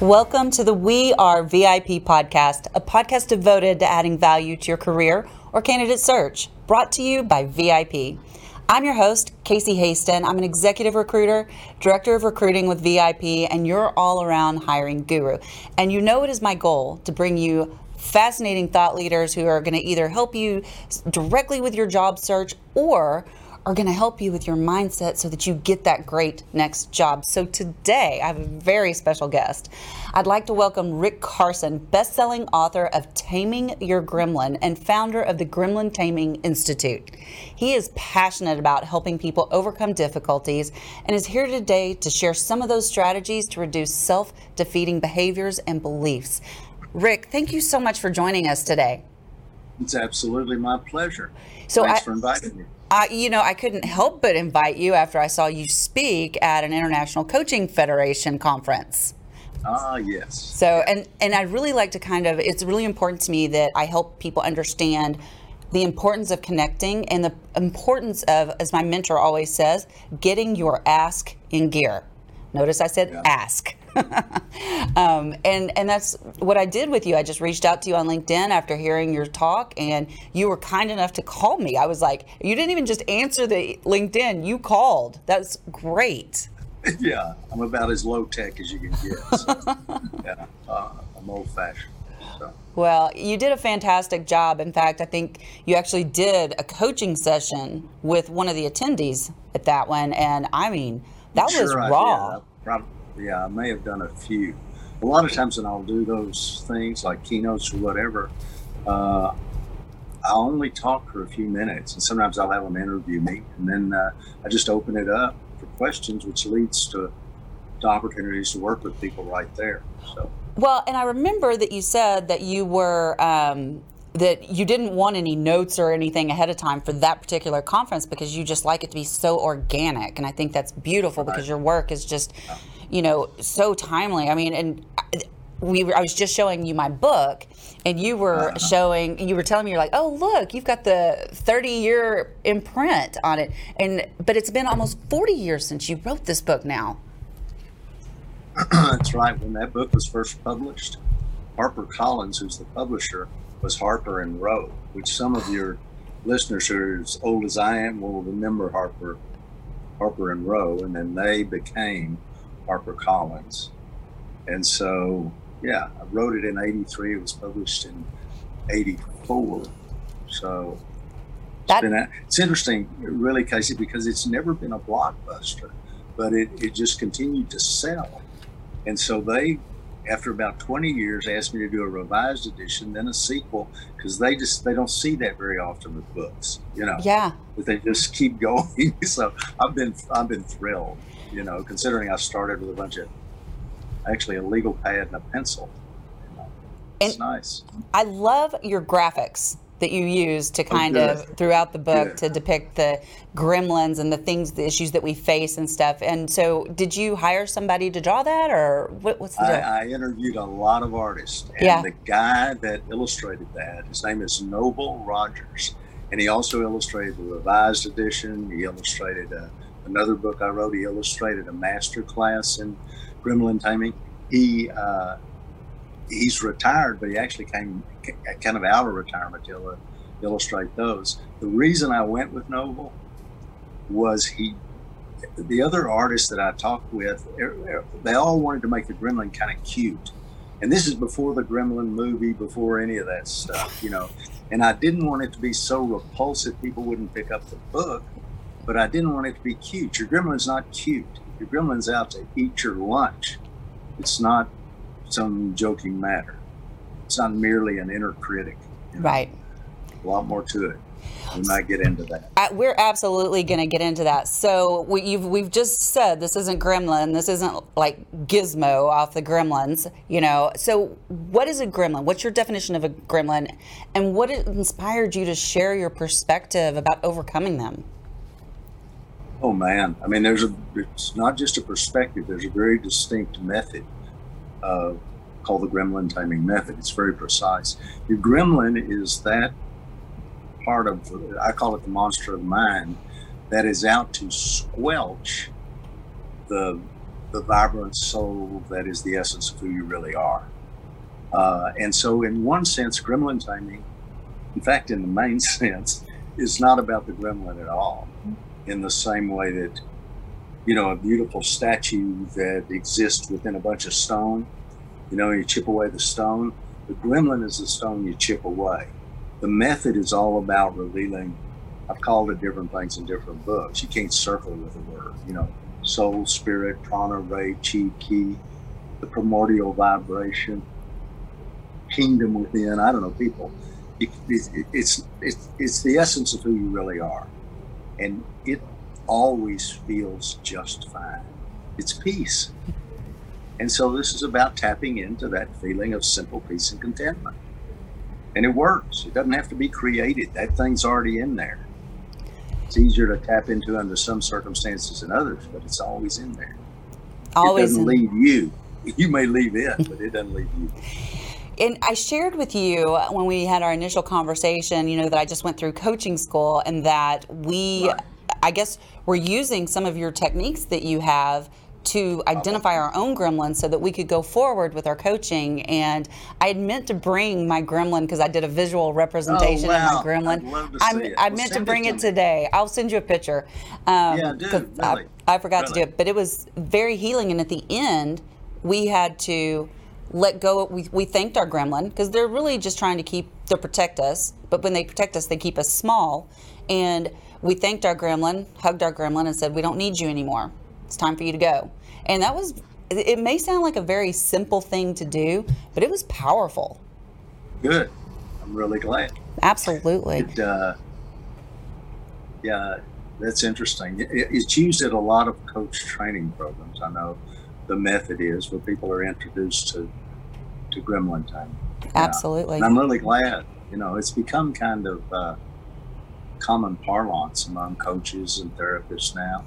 Welcome to the We Are VIP podcast, a podcast devoted to adding value to your career or candidate search, brought to you by VIP. I'm your host, Casey Hasten. I'm an executive recruiter, director of recruiting with VIP, and your all around hiring guru. And you know it is my goal to bring you fascinating thought leaders who are going to either help you directly with your job search or are going to help you with your mindset so that you get that great next job. So today, I have a very special guest. I'd like to welcome Rick Carson, best-selling author of Taming Your Gremlin and founder of the Gremlin Taming Institute. He is passionate about helping people overcome difficulties and is here today to share some of those strategies to reduce self-defeating behaviors and beliefs. Rick, thank you so much for joining us today. It's absolutely my pleasure. So Thanks I, for inviting me. I, you know, I couldn't help but invite you after I saw you speak at an International Coaching Federation conference. Ah, yes. So, and and I really like to kind of. It's really important to me that I help people understand the importance of connecting and the importance of, as my mentor always says, getting your ask in gear. Notice I said yeah. ask. um, and and that's what I did with you. I just reached out to you on LinkedIn after hearing your talk, and you were kind enough to call me. I was like, you didn't even just answer the LinkedIn; you called. That's great. Yeah, I'm about as low tech as you can get. So, yeah, uh, I'm old fashioned. So. Well, you did a fantastic job. In fact, I think you actually did a coaching session with one of the attendees at that one, and I mean, that sure was raw. Yeah, I may have done a few. A lot of times when I'll do those things like keynotes or whatever, uh, I'll only talk for a few minutes, and sometimes I'll have them interview me, and then uh, I just open it up for questions, which leads to, to opportunities to work with people right there. So. Well, and I remember that you said that you were um, that you didn't want any notes or anything ahead of time for that particular conference because you just like it to be so organic, and I think that's beautiful right. because your work is just. Yeah you know, so timely. I mean, and we were, I was just showing you my book, and you were uh-huh. showing, you were telling me, you're like, oh, look, you've got the 30 year imprint on it. And, but it's been almost 40 years since you wrote this book now. That's right. When that book was first published, Harper Collins, who's the publisher, was Harper and Row, which some of your listeners who are as old as I am will remember Harper, Harper and Row, and then they became Harper Collins. And so, yeah, I wrote it in 83. It was published in 84. So it's, been a, it's interesting, really, Casey, because it's never been a blockbuster, but it, it just continued to sell. And so they, after about 20 years, asked me to do a revised edition, then a sequel, because they just they don't see that very often with books, you know. Yeah. But they just keep going. so I've been I've been thrilled you know, considering I started with a bunch of actually a legal pad and a pencil. it's and nice. I love your graphics that you use to oh, kind of throughout the book good. to depict the gremlins and the things, the issues that we face and stuff. And so, did you hire somebody to draw that, or what, what's the I, I, interviewed a lot of artists, and yeah. the guy that illustrated that, his name is Noble Rogers, and he also illustrated the revised edition. He illustrated a another book I wrote. He illustrated a master class in gremlin taming. He uh, he's retired, but he actually came kind of out of retirement to illustrate those. The reason I went with Noble was he. The other artists that I talked with, er, er, they all wanted to make the gremlin kind of cute. And this is before the gremlin movie, before any of that stuff, you know. And I didn't want it to be so repulsive people wouldn't pick up the book but I didn't want it to be cute. Your gremlin's not cute. Your gremlin's out to eat your lunch. It's not some joking matter. It's not merely an inner critic. You know? Right. A lot more to it. We might get into that. We're absolutely going to get into that. So we, you've, we've just said this isn't Gremlin. This isn't like Gizmo off the Gremlins. You know. So what is a Gremlin? What's your definition of a Gremlin, and what inspired you to share your perspective about overcoming them? Oh man, I mean, there's a. It's not just a perspective. There's a very distinct method. Uh, called the gremlin taming method. It's very precise. Your gremlin is that part of, I call it the monster of the mind, that is out to squelch the, the vibrant soul that is the essence of who you really are. Uh, and so, in one sense, gremlin taming, in fact, in the main sense, is not about the gremlin at all. In the same way that, you know, a beautiful statue that exists within a bunch of stone, you know, you chip away the stone. The gremlin is the stone you chip away the method is all about revealing. I've called it different things in different books. You can't circle with a word. You know, soul, spirit, prana, ray, chi, ki, the primordial vibration, kingdom within. I don't know, people. It, it, it's it's it's the essence of who you really are, and it always feels just fine. It's peace. And so this is about tapping into that feeling of simple peace and contentment and it works. It doesn't have to be created. That thing's already in there. It's easier to tap into under some circumstances than others, but it's always in there. Always it doesn't leave you. You may leave it, but it doesn't leave you. And I shared with you when we had our initial conversation, you know, that I just went through coaching school and that we, right. I guess, we're using some of your techniques that you have to identify our own gremlin so that we could go forward with our coaching. And I had meant to bring my gremlin because I did a visual representation oh, wow. of my gremlin. i I meant to bring it, it today. I'll send you a picture. Um, yeah, dude, really. I, I, forgot really. to do it, but it was very healing. And at the end, we had to let go. We, we thanked our gremlin because they're really just trying to keep to protect us. But when they protect us, they keep us small. And we thanked our gremlin, hugged our gremlin, and said, "We don't need you anymore." It's time for you to go. And that was, it may sound like a very simple thing to do, but it was powerful. Good. I'm really glad. Absolutely. It, uh, yeah, that's interesting. It, it's used at a lot of coach training programs. I know the method is where people are introduced to to gremlin taming. Absolutely. And I'm really glad. You know, it's become kind of uh, common parlance among coaches and therapists now.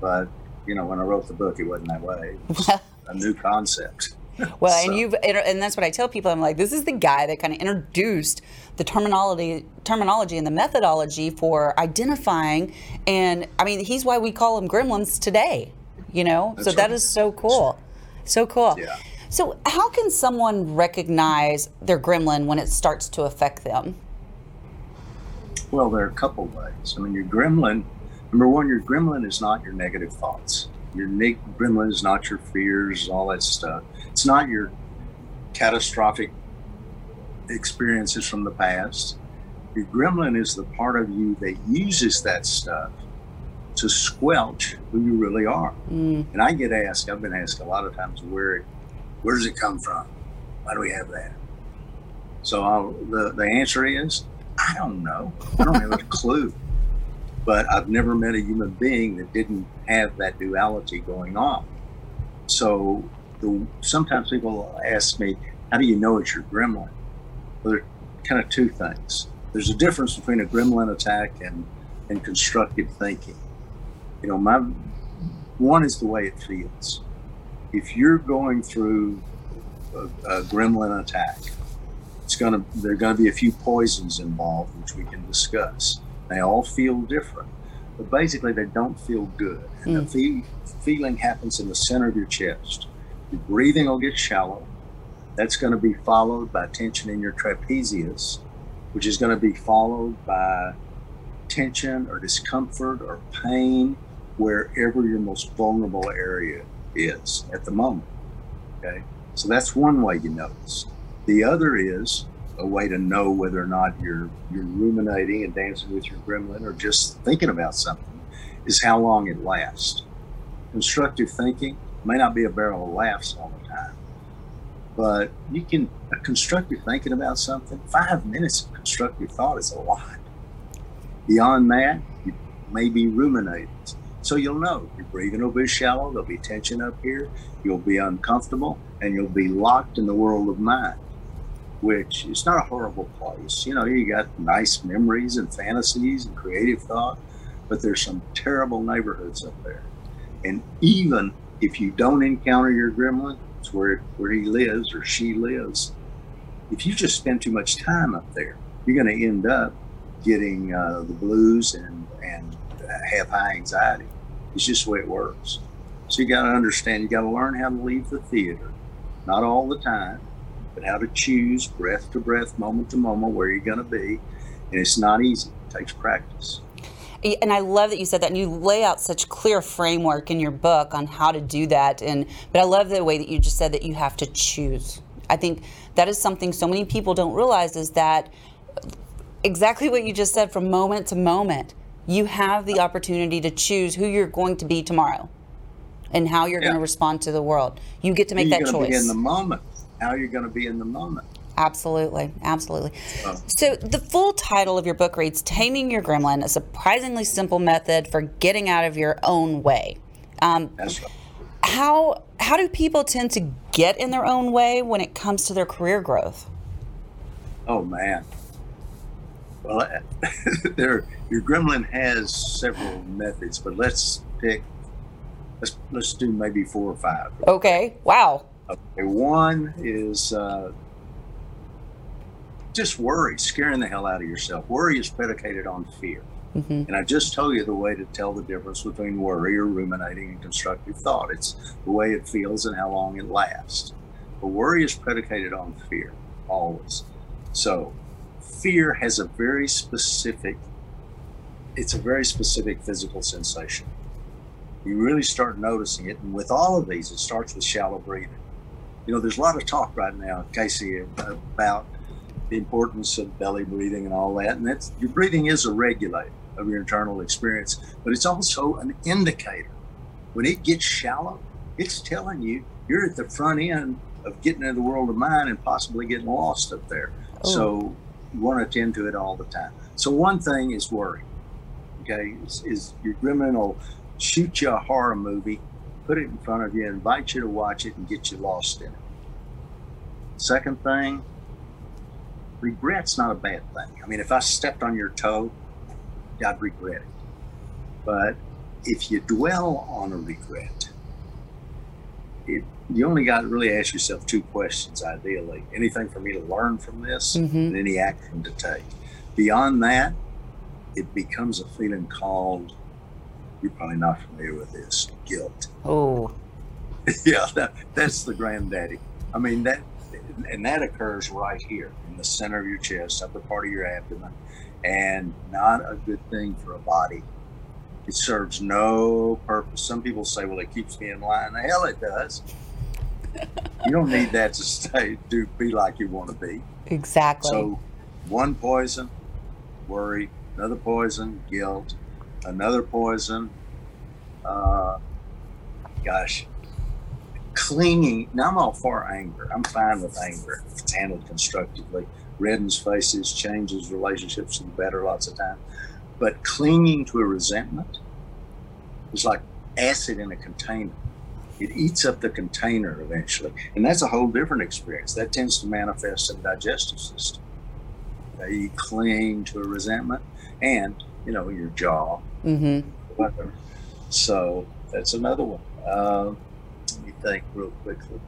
But you know, when I wrote the book, it wasn't that way. It was a new concept. Well, so. and you've and that's what I tell people. I'm like, this is the guy that kind of introduced the terminology, terminology and the methodology for identifying. And I mean, he's why we call them gremlins today. You know, that's so right. that is so cool, so cool. Yeah. So, how can someone recognize their gremlin when it starts to affect them? Well, there are a couple ways. I mean, your gremlin Number one, your gremlin is not your negative thoughts. Your gremlin is not your fears, all that stuff. It's not your catastrophic experiences from the past. Your gremlin is the part of you that uses that stuff to squelch who you really are. Mm. And I get asked, I've been asked a lot of times, where where does it come from? Why do we have that? So I'll, the the answer is, I don't know. I don't have a clue but I've never met a human being that didn't have that duality going on. So the, sometimes people ask me, how do you know it's your gremlin? Well, there are kind of two things. There's a difference between a gremlin attack and, and constructive thinking. You know, my one is the way it feels. If you're going through a, a gremlin attack, it's gonna there are gonna be a few poisons involved, which we can discuss they all feel different, but basically they don't feel good. And mm. the fe- feeling happens in the center of your chest. Your breathing will get shallow. That's going to be followed by tension in your trapezius, which is going to be followed by tension or discomfort or pain wherever your most vulnerable area is at the moment. Okay, so that's one way you notice. The other is a way to know whether or not you're you're ruminating and dancing with your gremlin or just thinking about something is how long it lasts. Constructive thinking may not be a barrel of laughs all the time, But you can a constructive thinking about something. Five minutes of constructive thought is a lot. Beyond that, you may be ruminating. So you'll know your breathing will be shallow. There'll be tension up here. You'll be uncomfortable, and you'll be locked in the world of mind, which is not a horrible place. You know, you got nice memories and fantasies and creative thought, but there's some terrible neighborhoods up there. And even if you don't encounter your gremlin, it's where where he lives or she lives. If you just spend too much time up there, you're going to end up getting uh, the blues and and have high anxiety. It's just the way it works. So you got to understand. You got to learn how to leave the theater, not all the time, but how to choose breath to breath, moment to moment, where you're going to be. And it's not easy. It takes practice and I love that you said that and you lay out such clear framework in your book on how to do that and but I love the way that you just said that you have to choose. I think that is something so many people don't realize is that exactly what you just said from moment to moment you have the opportunity to choose who you're going to be tomorrow and how you're yeah. going to respond to the world. You get to make that choice. in the moment. How you're going to be in the moment. Absolutely, absolutely. Oh. So, the full title of your book reads Taming Your Gremlin A Surprisingly Simple Method for Getting Out of Your Own Way. Um, right. How, how do people tend to get in their own way when it comes to their career growth? Oh, man. Well, there, your gremlin has several methods, but let's pick, let's, let's do maybe four or five. Okay, wow. Okay, one is uh, just worry, scaring the hell out of yourself. Worry is predicated on fear. Mm-hmm. And I just told you the way to tell the difference between worry or ruminating and constructive thought. It's the way it feels and how long it lasts. But worry is predicated on fear, always. So fear has a very specific, it's a very specific physical sensation. You really start noticing it. And with all of these, it starts with shallow breathing. You know, there's a lot of talk right now, Casey, about the importance of belly breathing and all that. And that's your breathing is a regulator of your internal experience, but it's also an indicator. When it gets shallow, it's telling you you're at the front end of getting into the world of mind and possibly getting lost up there. Oh. So you want to attend to it all the time. So one thing is worry. Okay, is, is your gremlin will shoot you a horror movie, put it in front of you, invite you to watch it, and get you lost in it. Second thing regret's not a bad thing. I mean, if I stepped on your toe, I'd regret it. But if you dwell on a regret, it, you only got to really ask yourself two questions ideally anything for me to learn from this mm-hmm. and any action to take. Beyond that, it becomes a feeling called, you're probably not familiar with this, guilt. Oh. yeah, that, that's the granddaddy. I mean, that, and that occurs right here in the center of your chest, upper part of your abdomen, and not a good thing for a body. It serves no purpose. Some people say, well, it keeps me in line. The hell it does. you don't need that to stay, do, be like you want to be. Exactly. So, one poison, worry, another poison, guilt, another poison, uh, gosh, clinging. Now I'm all for anger. I'm fine with anger if it's handled constructively. Reddens faces, changes relationships the better lots of time. But clinging to a resentment is like acid in a container. It eats up the container eventually. And that's a whole different experience. That tends to manifest in the digestive system. You cling to a resentment and, you know, your jaw. Mm-hmm. So that's another one. Uh, think real quickly.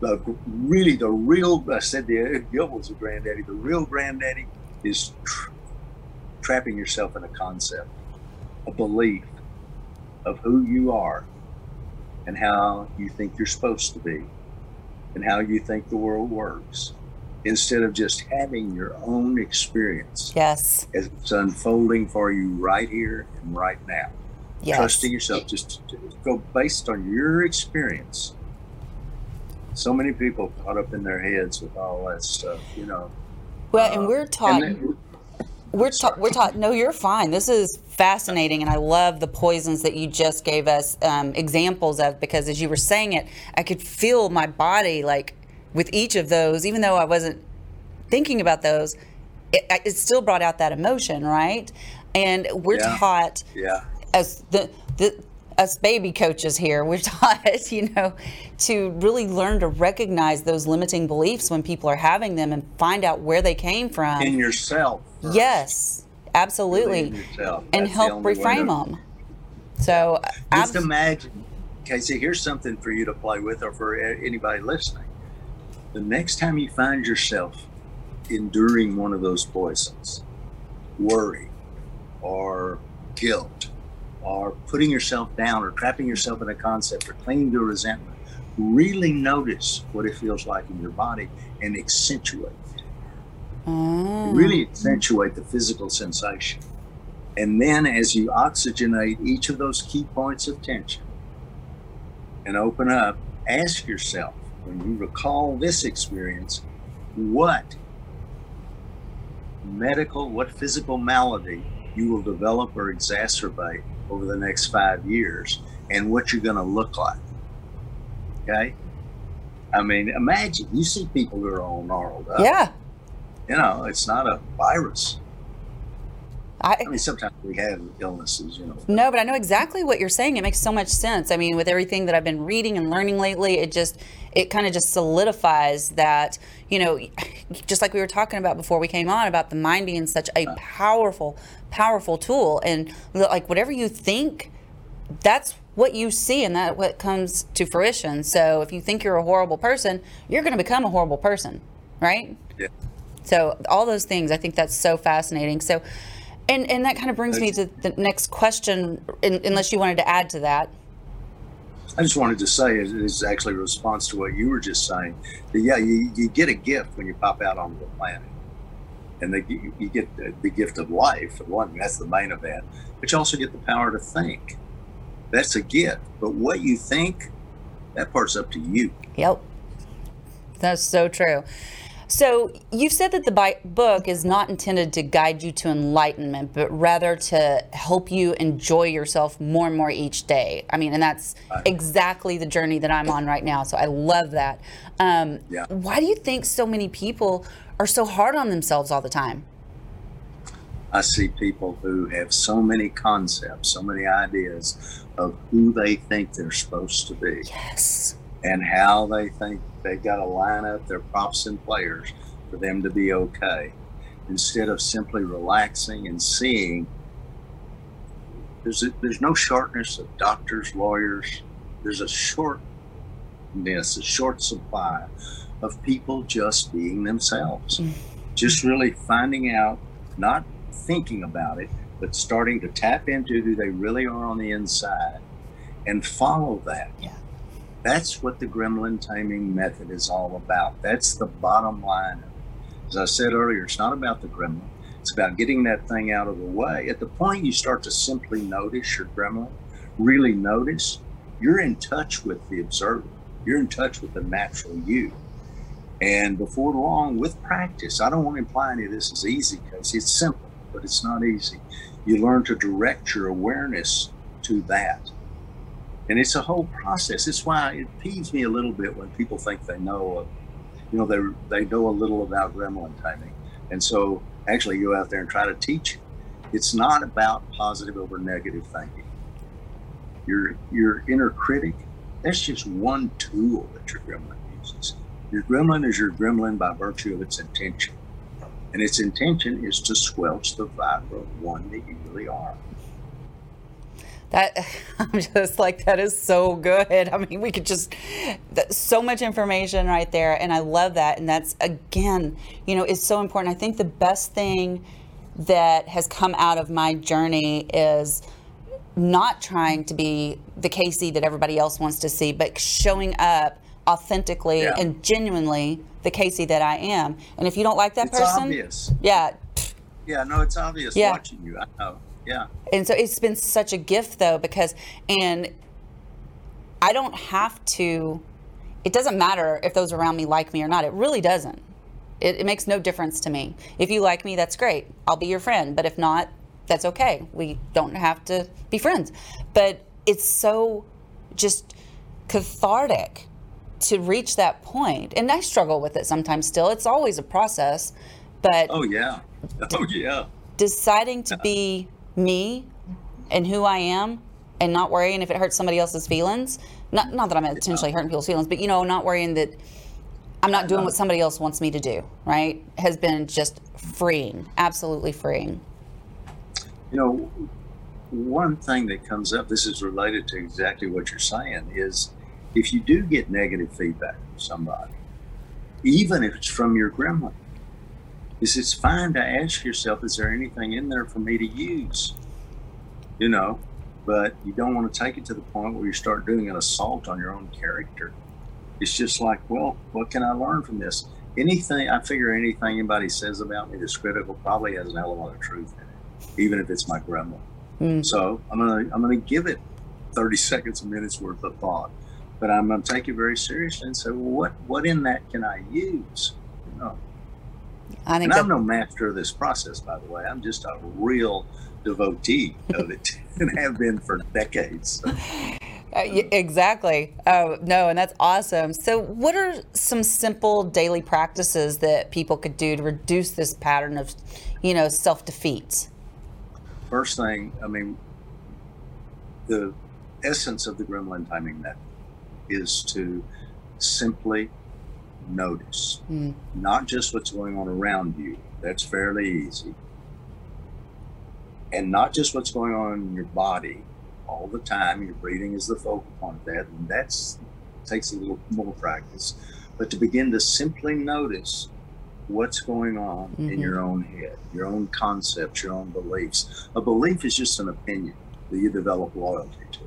The, really, the real, I said the guilt was a granddaddy. The real granddaddy is tra- trapping yourself in a concept, a belief of who you are and how you think you're supposed to be and how you think the world works instead of just having your own experience. Yes. As it's unfolding for you right here and right now. Yes. Trusting yourself, just go based on your experience so many people caught up in their heads with all that stuff, you know. Well, and we're uh, taught. And we're taught. We're taught. No, you're fine. This is fascinating, and I love the poisons that you just gave us um, examples of because as you were saying it, I could feel my body like with each of those, even though I wasn't thinking about those, it, it still brought out that emotion, right? And we're Yeah. taught Yeah. as the the us baby coaches here, we're taught, you know, to really learn to recognize those limiting beliefs when people are having them and find out where they came from. In yourself. first. yes, absolutely, yourself. and That's the help reframe them. So, Just abs- imagine, Casey, here's something for you to play with or for anybody listening. The next time you find yourself enduring one of those poisons, worry or guilt or putting yourself down or trapping yourself in a concept or clinging to resentment, really notice what it feels like in your body and accentuate it. Oh. really accentuate the physical sensation. And then as you oxygenate each of those key points of tension and open up, ask yourself when you recall this experience, what medical, what physical malady you will develop or exacerbate over the next five years and what you're going to look like. Okay? I mean, imagine you see people who are all gnarled up yeah. you know, it's not a virus. I, I mean, sometimes we have illnesses, you know. No, but I know exactly what you're saying. It makes so much sense. I mean, with everything that I've been reading and learning lately, it just it kind of just solidifies that, you know, just like we were talking about before we came on about the mind being such a powerful, powerful tool and like whatever you think, that's what you see and that what comes to fruition. So if you think you're a horrible person, you're going to become a horrible person, right? Yeah. So all those things, I think that's so fascinating. So, and and that kind of brings me to the next question, in, unless you wanted to add to that. I just wanted to say it is actually a response to what you were just saying. That, yeah, you, you get a gift when you pop out onto the planet. And they, you, you get the, the gift of life, one, that's the main event. But you also get the power to think. That's a gift. But what you think, that part's up to you. Yep, that's so true. So you've said that the book is not intended to guide you to enlightenment, but rather to help you enjoy yourself more and more each day. I mean, and that's exactly the journey that I'm on right now. So I love that. Um, Yeah. Why do you think so many people are so hard on themselves all the time? I see people who have so many concepts, so many ideas of who they think they're supposed to be. Yes. And how they think they've got to line up their props and players for them to be okay. Instead of simply relaxing and seeing there's a, there's no shortness of doctors lawyers. There's a shortness a short supply of people just being themselves. Mm. Just really finding out not thinking about it but starting to tap into who they really are on the inside and follow that. Yeah. That's what the gremlin taming method is all about. That's the bottom line. As I said earlier, it's not about the gremlin. It's about getting that thing out of the way. At the point you start to simply notice your gremlin, really notice, you're in touch with the observer. You're in touch with the natural you. And before long, with practice, I don't want to imply any of this is easy because it's simple, but it's not easy. You learn to direct your awareness to that and it's a whole process. It's why it peeves me a little bit when people think they know, uh, you know, they they know a little about gremlin taming, and so actually go out there and try to teach. It's not about positive over negative thinking. Your your inner critic, that's just one tool that your gremlin uses. Your gremlin is your gremlin by virtue of its intention, and its intention is to squelch the vibrant one that you really are. That I'm just like that is so good. I mean, we could just so much information right there, and I love that. And that's again, you know, is so important. I think the best thing that has come out of my journey is not trying to be the Casey that everybody else wants to see, but showing up authentically Yeah. and genuinely the Casey that I am. And if you don't like that It's person, obvious. yeah, Yeah, no, it's obvious Yeah. watching you. I know. Yeah. and so it's been such a gift though because and i don't have to it doesn't matter if those around me like me or not it really doesn't. It, it makes no difference to me. If you like me that's great. I'll be your friend. But if not that's okay. We don't have to be friends. But it's so just cathartic to reach that point. And I struggle with it sometimes still. It's always a process, but oh yeah, oh yeah, deciding to be me and who I am and not worrying if it hurts somebody else's feelings. Not not that I'm intentionally hurting people's feelings, but you know, not worrying that I'm not doing what somebody else wants me to do, right? Has been just freeing, absolutely freeing. You know, one thing that comes up, this is related to exactly what you're saying, is if you do get negative feedback from somebody, even if it's from your grandma, is it's fine to ask yourself, is there anything in there for me to use? You know, but you don't want to take it to the point where you start doing an assault on your own character. It's just like, well, what can I learn from this? Anything, I figure anything anybody says about me that's critical probably has an element of truth in it, even if it's my grandma. Mm. So I'm gonna I'm gonna give it 30 seconds, a minute's worth of thought, but I'm gonna take it very seriously and say, well, what what in that can I use? You know. I think and I'm no master of this process, by the way. I'm just a real devotee of it and have been for decades. Uh, exactly. Oh, no, and that's awesome. So, what are some simple daily practices that people could do to reduce this pattern of, you know, self defeat? First thing, I mean, the essence of the gremlin taming method is to simply notice, mm. not just what's going on around you. That's fairly easy and not just what's going on in your body all the time. Your breathing is the focal point of that, and that's takes a little more practice. But to begin to simply notice what's going on mm-hmm. in your own head, your own concepts, your own beliefs. A belief is just an opinion that you develop loyalty to.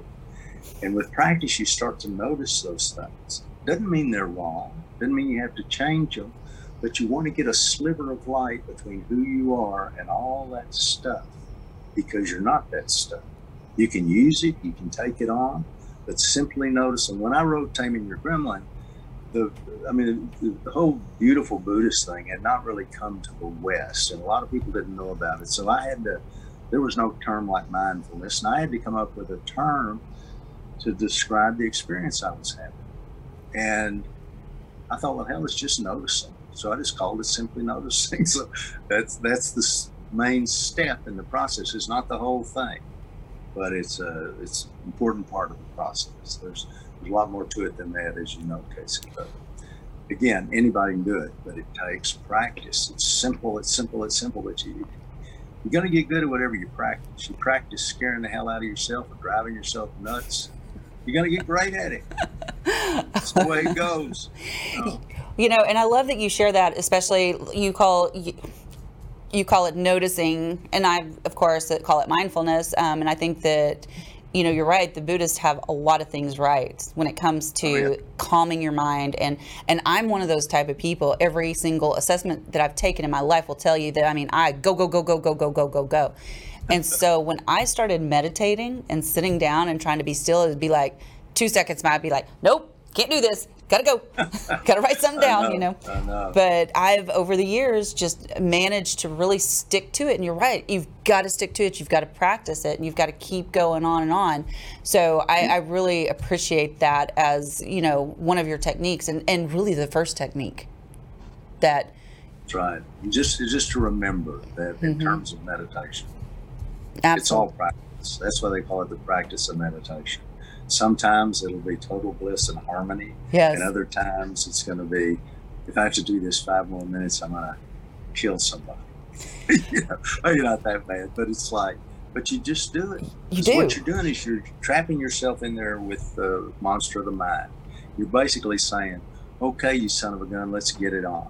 And with practice, you start to notice those things. Doesn't mean they're wrong. Doesn't mean you have to change them, but you want to get a sliver of light between who you are and all that stuff because you're not that stuff. You can use it, you can take it on, but simply notice. And when I wrote Taming Your Gremlin, the I mean the, the, whole beautiful Buddhist thing had not really come to the West, and a lot of people didn't know about it. So I had to. There was no term like mindfulness, and I had to come up with a term to describe the experience I was having. And I thought, well, hell, it's just noticing. So I just called it simply noticing. So that's that's the main step in the process. It's not the whole thing, but it's a it's an important part of the process. There's there's a lot more to it than that, as you know, Casey. But again, anybody can do it, but it takes practice. It's simple. It's simple. It's simple. But you you're to get good at whatever you practice. You practice scaring the hell out of yourself or driving yourself nuts. You're going to get great at it. That's the way it goes. You know? you know, and I love that you share that, especially you call. You, you call it noticing, and I, of course, call it mindfulness. Um, and I think that, you know, you're right. The Buddhists have a lot of things right when it comes to oh, yeah. calming your mind. And and I'm one of those type of people. Every single assessment that I've taken in my life will tell you that. I mean, I go go go go go go go go go. And so when I started meditating and sitting down and trying to be still, it'd be like two seconds. I'd be like, nope, can't do this gotta go gotta write something down know, you know? know? but i've over the years just managed to really stick to it and you're right you've got to stick to it you've got to practice it and you've got to keep going on and on so I, I really appreciate that as you know one of your techniques and, and really the first technique that that's right just just to remember that in mm-hmm. terms of meditation Absolutely. it's all practice that's why they call it the practice of meditation sometimes it'll be total bliss and harmony. Yes. And other times it's going to be, if I have to do this five more minutes, I'm going to kill somebody. you know, maybe not that bad, but it's like, but you just do it. You do. What you're doing is you're trapping yourself in there with the monster of the mind. You're basically saying, okay, you son of a gun, let's get it on.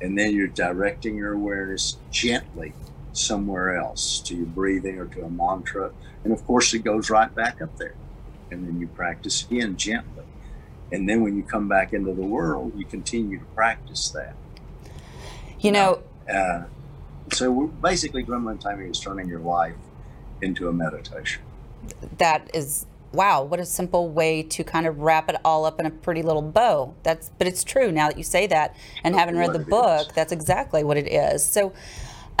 And then you're directing your awareness gently somewhere else to your breathing or to a mantra. And of course, it goes right back up there and then you practice again gently. And then when you come back into the world, you continue to practice that. You know, uh, so we're basically gremlin taming is turning your life into a meditation. That is wow, what a simple way to kind of wrap it all up in a pretty little bow. That's but it's true now that you say that and having read the book, is. that's exactly what it is. So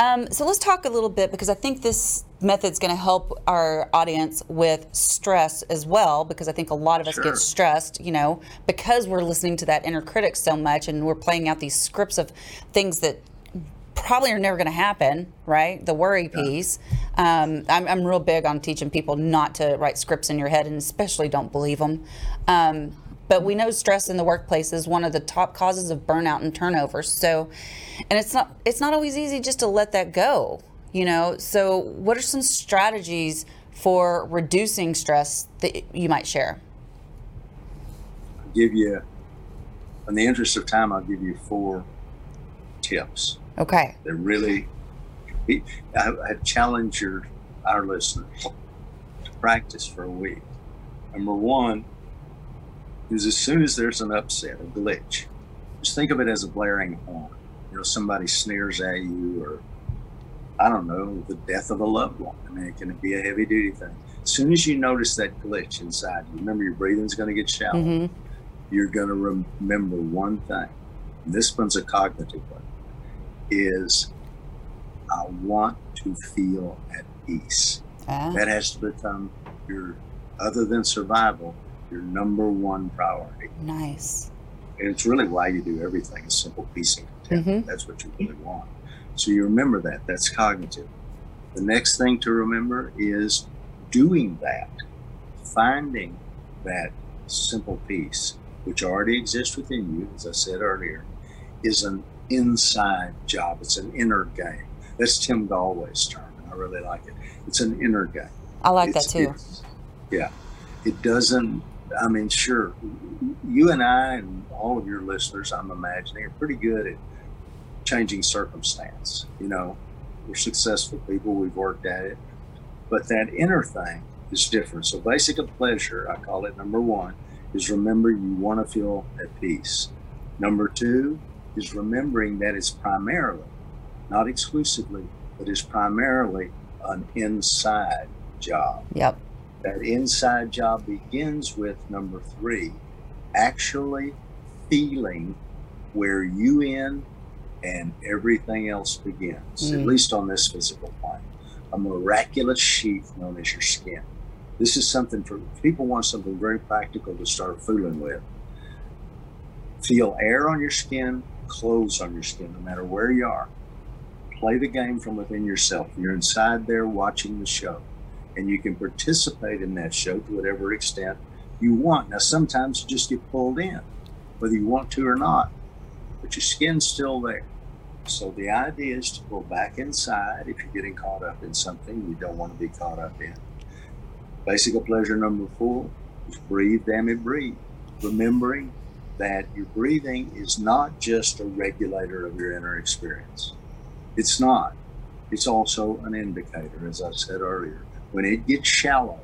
Um, so let's talk a little bit because I think this method is going to help our audience with stress as well because I think a lot of us Sure. get stressed, you know, because we're listening to that inner critic so much and we're playing out these scripts of things that probably are never going to happen, right? The worry piece. Um, I'm, I'm real big on teaching people not to write scripts in your head and especially don't believe them. Um, but we know stress in the workplace is one of the top causes of burnout and turnover. So, and it's not it's not always easy just to let that go, you know. So, what are some strategies for reducing stress that you might share? I'll give you, in the interest of time, I'll give you four tips Okay. that really, I, I challenge your our listeners to practice for a week. Number one is as soon as there's an upset, a glitch, just think of it as a blaring horn. You know, somebody sneers at you, or I don't know, the death of a loved one. I mean, it can be a heavy duty thing. As soon as you notice that glitch inside you, remember your breathing's going to get shallow. hmm You're going to remember one thing. This one's a cognitive one. Is I want to feel at peace. Ah, That has to become your, other than survival, your number one priority. nice. And it's really why you do everything, a simple peace and contentment. Mhm. That's what you really want. So you remember that. That's cognitive. The next thing to remember is doing that, finding that simple peace, which already exists within you, as I said earlier, is an inside job. It's an inner game. That's Tim Gallwey's term, and I really like it. It's an inner game. I like that too. yeah. It doesn't, I mean, sure, you and I and all of your listeners, I'm imagining, are pretty good at changing circumstance. You know, we're successful people, we've worked at it. But that inner thing is different. So, basic of pleasure, I call it number one, is remember you want to feel at peace. Number two is remembering that it's primarily, not exclusively, but it's primarily an inside job. Yep. That inside job begins with number three, actually feeling where you end and everything else begins, at Mm. least on this physical plane. A miraculous sheath known as your skin. This is something for people want something very practical to start fooling with. Feel air on your skin, clothes on your skin, no matter where you are. Play the game from within yourself. You're inside there watching the show and you can participate in that show to whatever extent you want. Now, sometimes you just get pulled in, whether you want to or not, but your skin's still there. So the idea is to go back inside if you're getting caught up in something you don't want to be caught up in. Basic pleasure number four is breathe, damn it, breathe. Remembering that your breathing is not just a regulator of your inner experience. It's not. It's also an indicator, as I said earlier. When it gets shallow,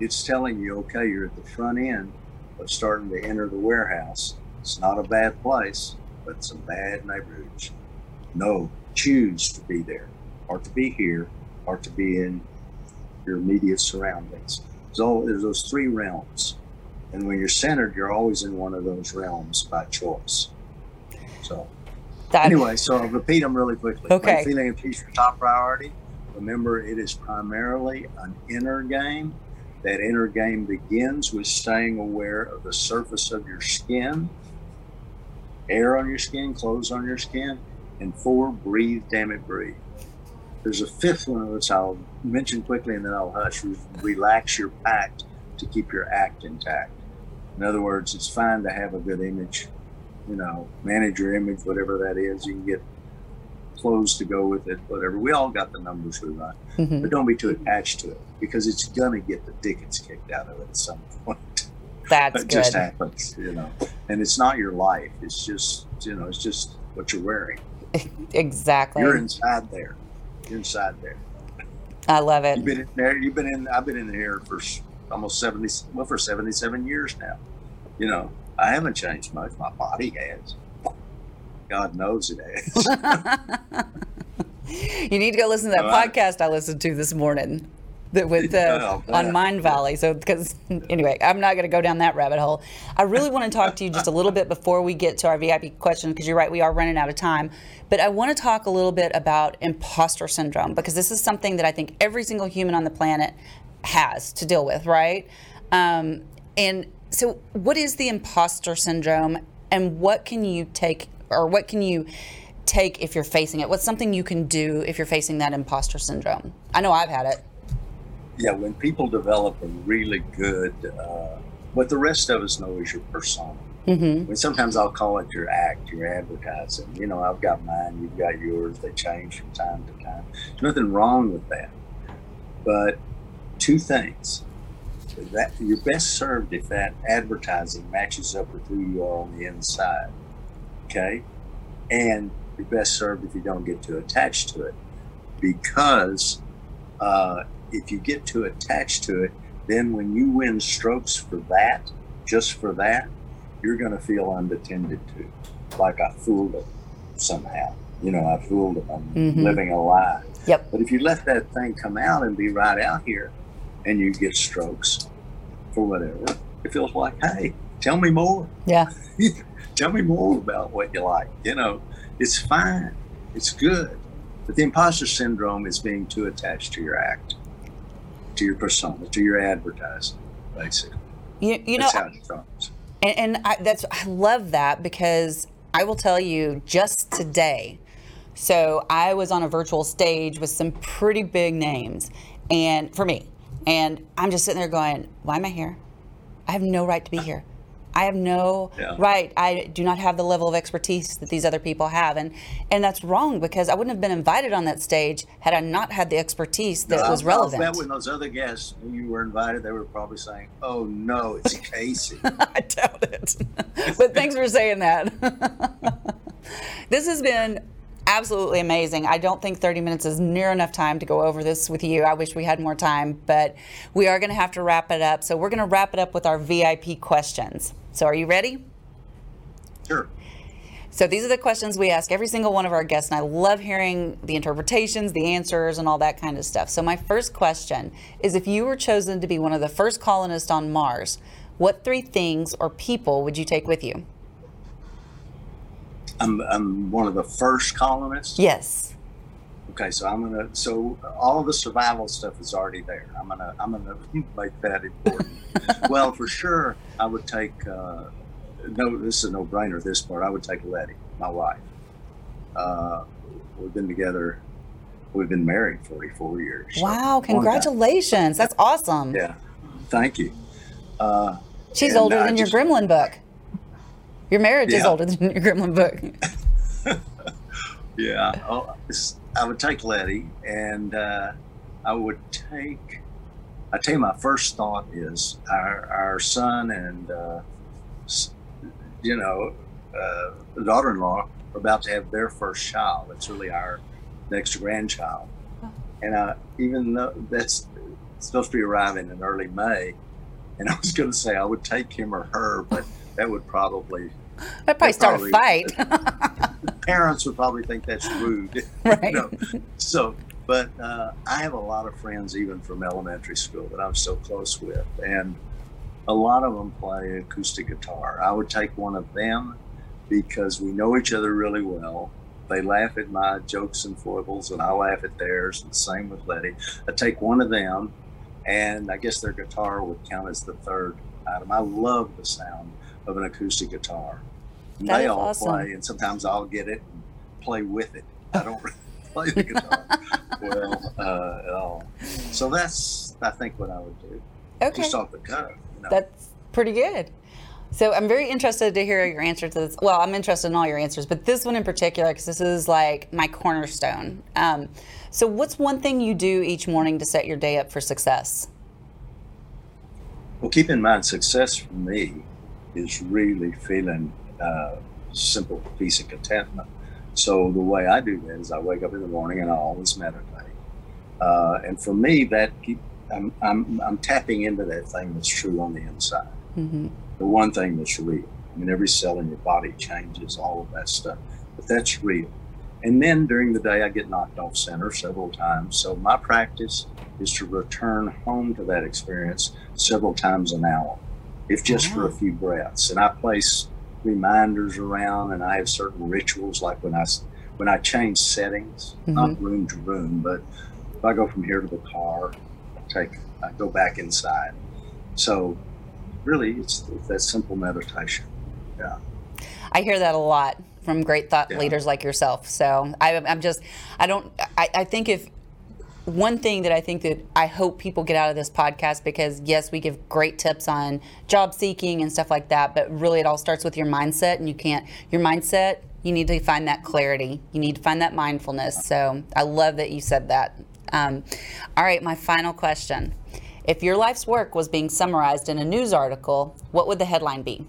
it's telling you, okay, you're at the front end of starting to enter the warehouse. It's not a bad place, but it's a bad neighborhood. No, choose to be there, or to be here, or to be in your immediate surroundings. So there's those three realms. And when you're centered, you're always in one of those realms by choice. So That, anyway, so I'll repeat them really quickly. Okay. Feeling of peace, your top priority. Remember, it is primarily an inner game. That inner game begins with staying aware of the surface of your skin, air on your skin, clothes on your skin, and four, breathe, damn it, breathe. There's a fifth one, of which I'll mention quickly and then I'll hush. Relax your pact to keep your act intact. In other words, it's fine to have a good image, you know, manage your image, whatever that is. You can get clothes to go with it, whatever. We all got the numbers we run, Mhm. but don't be too attached to it because it's gonna get the dickens kicked out of it at some point. That's it just happens, you know. And it's not your life. It's just, you know, it's just what you're wearing. Exactly. You're inside there. You're inside there. I love it. You've been in there. You've been in. I've been in here for almost seventy. Well, for seventy-seven years now. You know, I haven't changed much. My body has. God knows it is. you need to go listen to that right. podcast I listened to this morning. That with uh, oh, on Mindvalley. So because anyway, I'm not going to go down that rabbit hole. I really want to talk to you just a little bit before we get to our VIP question because you're right, we are running out of time. But I want to talk a little bit about imposter syndrome because this is something that I think every single human on the planet has to deal with, right? Um, and so, what is the imposter syndrome, and what can you take, or what can you take if you're facing it? What's something you can do if you're facing that imposter syndrome? I know I've had it. Yeah, when people develop a really good, uh, what the rest of us know is your persona. Mm-hmm. I mean, sometimes I'll call it your act, your advertising. You know, I've got mine, you've got yours. They change from time to time. There's nothing wrong with that. But two things that you're best served if that advertising matches up with who you are on the inside. Okay, and you're best served if you don't get too attached to it, because uh, if you get too attached to it, then when you win strokes for that, just for that, you're going to feel unattended to, like I fooled them somehow. You know, I fooled them. I'm mm-hmm. living a lie. Yep. But if you let that thing come out and be right out here, and you get strokes for whatever, it feels like, hey, tell me more. Yeah. tell me more about what you like. You know, it's fine. It's good. But the imposter syndrome is being too attached to your act, to your persona, to your advertising, basically. You, you know, and, and I, that's I love that because I will tell you just today. So I was on a virtual stage with some pretty big names, and for me, and I'm just sitting there going, "Why am I here? I have no right to be here." I have no yeah. right. I do not have the level of expertise that these other people have, and and that's wrong because I wouldn't have been invited on that stage had I not had the expertise that no, was relevant. I bet when those other guests when you were invited, they were probably saying, "Oh no, it's Casey." I doubt it, but thanks for saying that. this has been absolutely amazing. I don't think 30 minutes is near enough time to go over this with you. I wish we had more time, but we are going to have to wrap it up. So we're going to wrap it up with our VIP questions. So are you ready? Sure. So these are the questions we ask every single one of our guests, and I love hearing the interpretations, the answers, and all that kind of stuff. So my first question is if you were chosen to be one of the first colonists on Mars, what three things or people would you take with you? I'm, I'm one of the first colonists. Yes. Okay, so I'm gonna. So all of the survival stuff is already there. I'm gonna. I'm gonna make that important. well, for sure, I would take. Uh, no, this is a no-brainer. This part, I would take Letty, my wife. Uh, we've been together. We've been married 44 years. Wow! Congratulations. That's awesome. Yeah. Thank you. Uh, She's older than just, your Gremlin book. Your marriage yeah. is older than your Gremlin book. yeah. Oh, I would take Letty, and uh, I would take. I tell you, my first thought is our our son and uh, you know uh, daughter-in-law are about to have their first child. It's really our next grandchild, and uh, even though that's supposed to be arriving in early May, and I was going to say I would take him or her, but that would probably that probably start probably, a fight. parents would probably think that's rude. Right. You know? So, but uh, I have a lot of friends, even from elementary school, that I'm so close with, and a lot of them play acoustic guitar. I would take one of them because we know each other really well. They laugh at my jokes and foibles, and I laugh at theirs. And the same with Letty. I take one of them, and I guess their guitar would count as the third item. I love the sound of an acoustic guitar. That they all awesome. play, and sometimes I'll get it and play with it. I don't play the guitar well uh, at all. So that's, I think, what I would do. Okay. Just off the cuff. You know? That's pretty good. So I'm very interested to hear your answer to this. Well, I'm interested in all your answers, but this one in particular, because this is like my cornerstone. Um, so, what's one thing you do each morning to set your day up for success? Well, keep in mind, success for me is really feeling uh, simple peace and contentment. So the way I do that is I wake up in the morning and I always meditate. Uh, and for me, that keep, I'm, I'm, I'm tapping into that thing that's true on the inside. Mm-hmm. The one thing that's real. I mean, every cell in your body changes, all of that stuff, but that's real. And then during the day, I get knocked off center several times. So my practice is to return home to that experience several times an hour, if just for a few breaths. And I place reminders around, and I have certain rituals, like when I when I change settings, mm-hmm. not room to room, but if I go from here to the car, I take I go back inside. So really, it's, it's that simple meditation. Yeah. I hear that a lot from great thought yeah. leaders like yourself. So I, am just, I don't, I, I think if one thing that I think that I hope people get out of this podcast because yes, we give great tips on job seeking and stuff like that, but really it all starts with your mindset and you can't your mindset, you need to find that clarity. You need to find that mindfulness. So I love that you said that. Um, all right, my final question. If your life's work was being summarized in a news article, what would the headline be?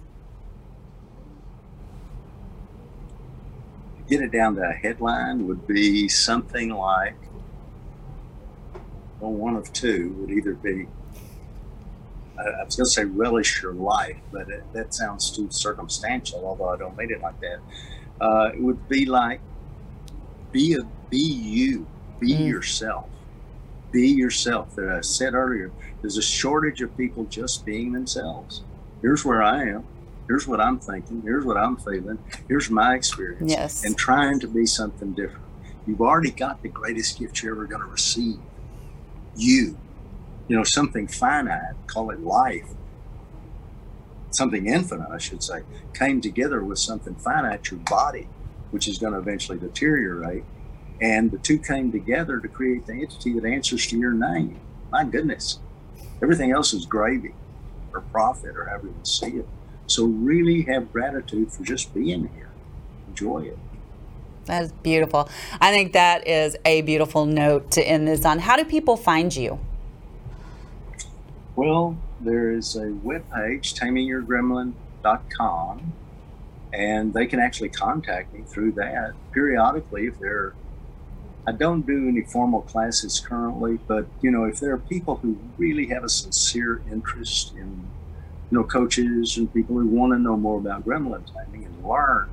Get it down to a headline would be something like well, one of two would either be I was going to say relish your life, but it, that sounds too circumstantial, although I don't mean it like that. Uh, it would be like be a be you, be mm. yourself, be yourself. That I said earlier, there's a shortage of people just being themselves. Here's where I am. Here's what I'm thinking. Here's what I'm feeling. Here's my experience. Yes. And trying to be something different. You've already got the greatest gift you're ever going to receive you, you know, something finite, call it life, something infinite, I should say, came together with something finite, your body, which is going to eventually deteriorate. And the two came together to create the entity that answers to your name. My goodness. Everything else is gravy or profit or however you see it. So really have gratitude for just being here. Enjoy it. That is beautiful. I think that is a beautiful note to end this on. How do people find you? Well, there is a webpage, tamingyourgremlin.com, and they can actually contact me through that periodically if they're I don't do any formal classes currently, but you know, if there are people who really have a sincere interest in, you know, coaches and people who want to know more about gremlin taming and learn,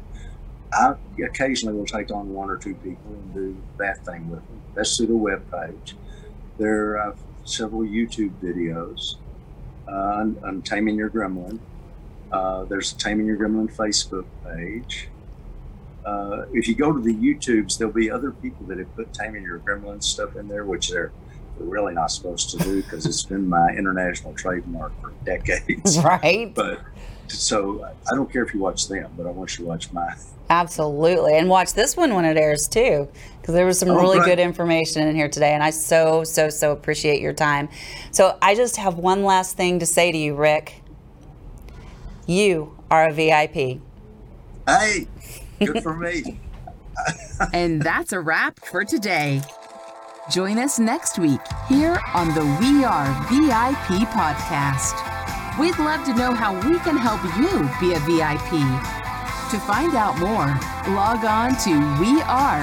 I occasionally will take on one or two people and do that thing with them. That's through the web page. There are several YouTube videos uh, on, on, taming your gremlin. Uh, there's a taming your gremlin Facebook page. Uh, if you go to the YouTubes, there'll be other people that have put taming your gremlin stuff in there, which they're, they're really not supposed to do because it's been my international trademark for decades. Right. But so I don't care if you watch them, but I want you to watch mine. Absolutely. And watch this one when it airs too, because there was some oh, really right. good information in here today. And I so, so, so appreciate your time. So I just have one last thing to say to you, Rick. You are a VIP. Hey, good for me. and that's a wrap for today. Join us next week here on the We Are VIP podcast. We'd love to know how we can help you be a VIP. To find out more, log on to wearevip.com.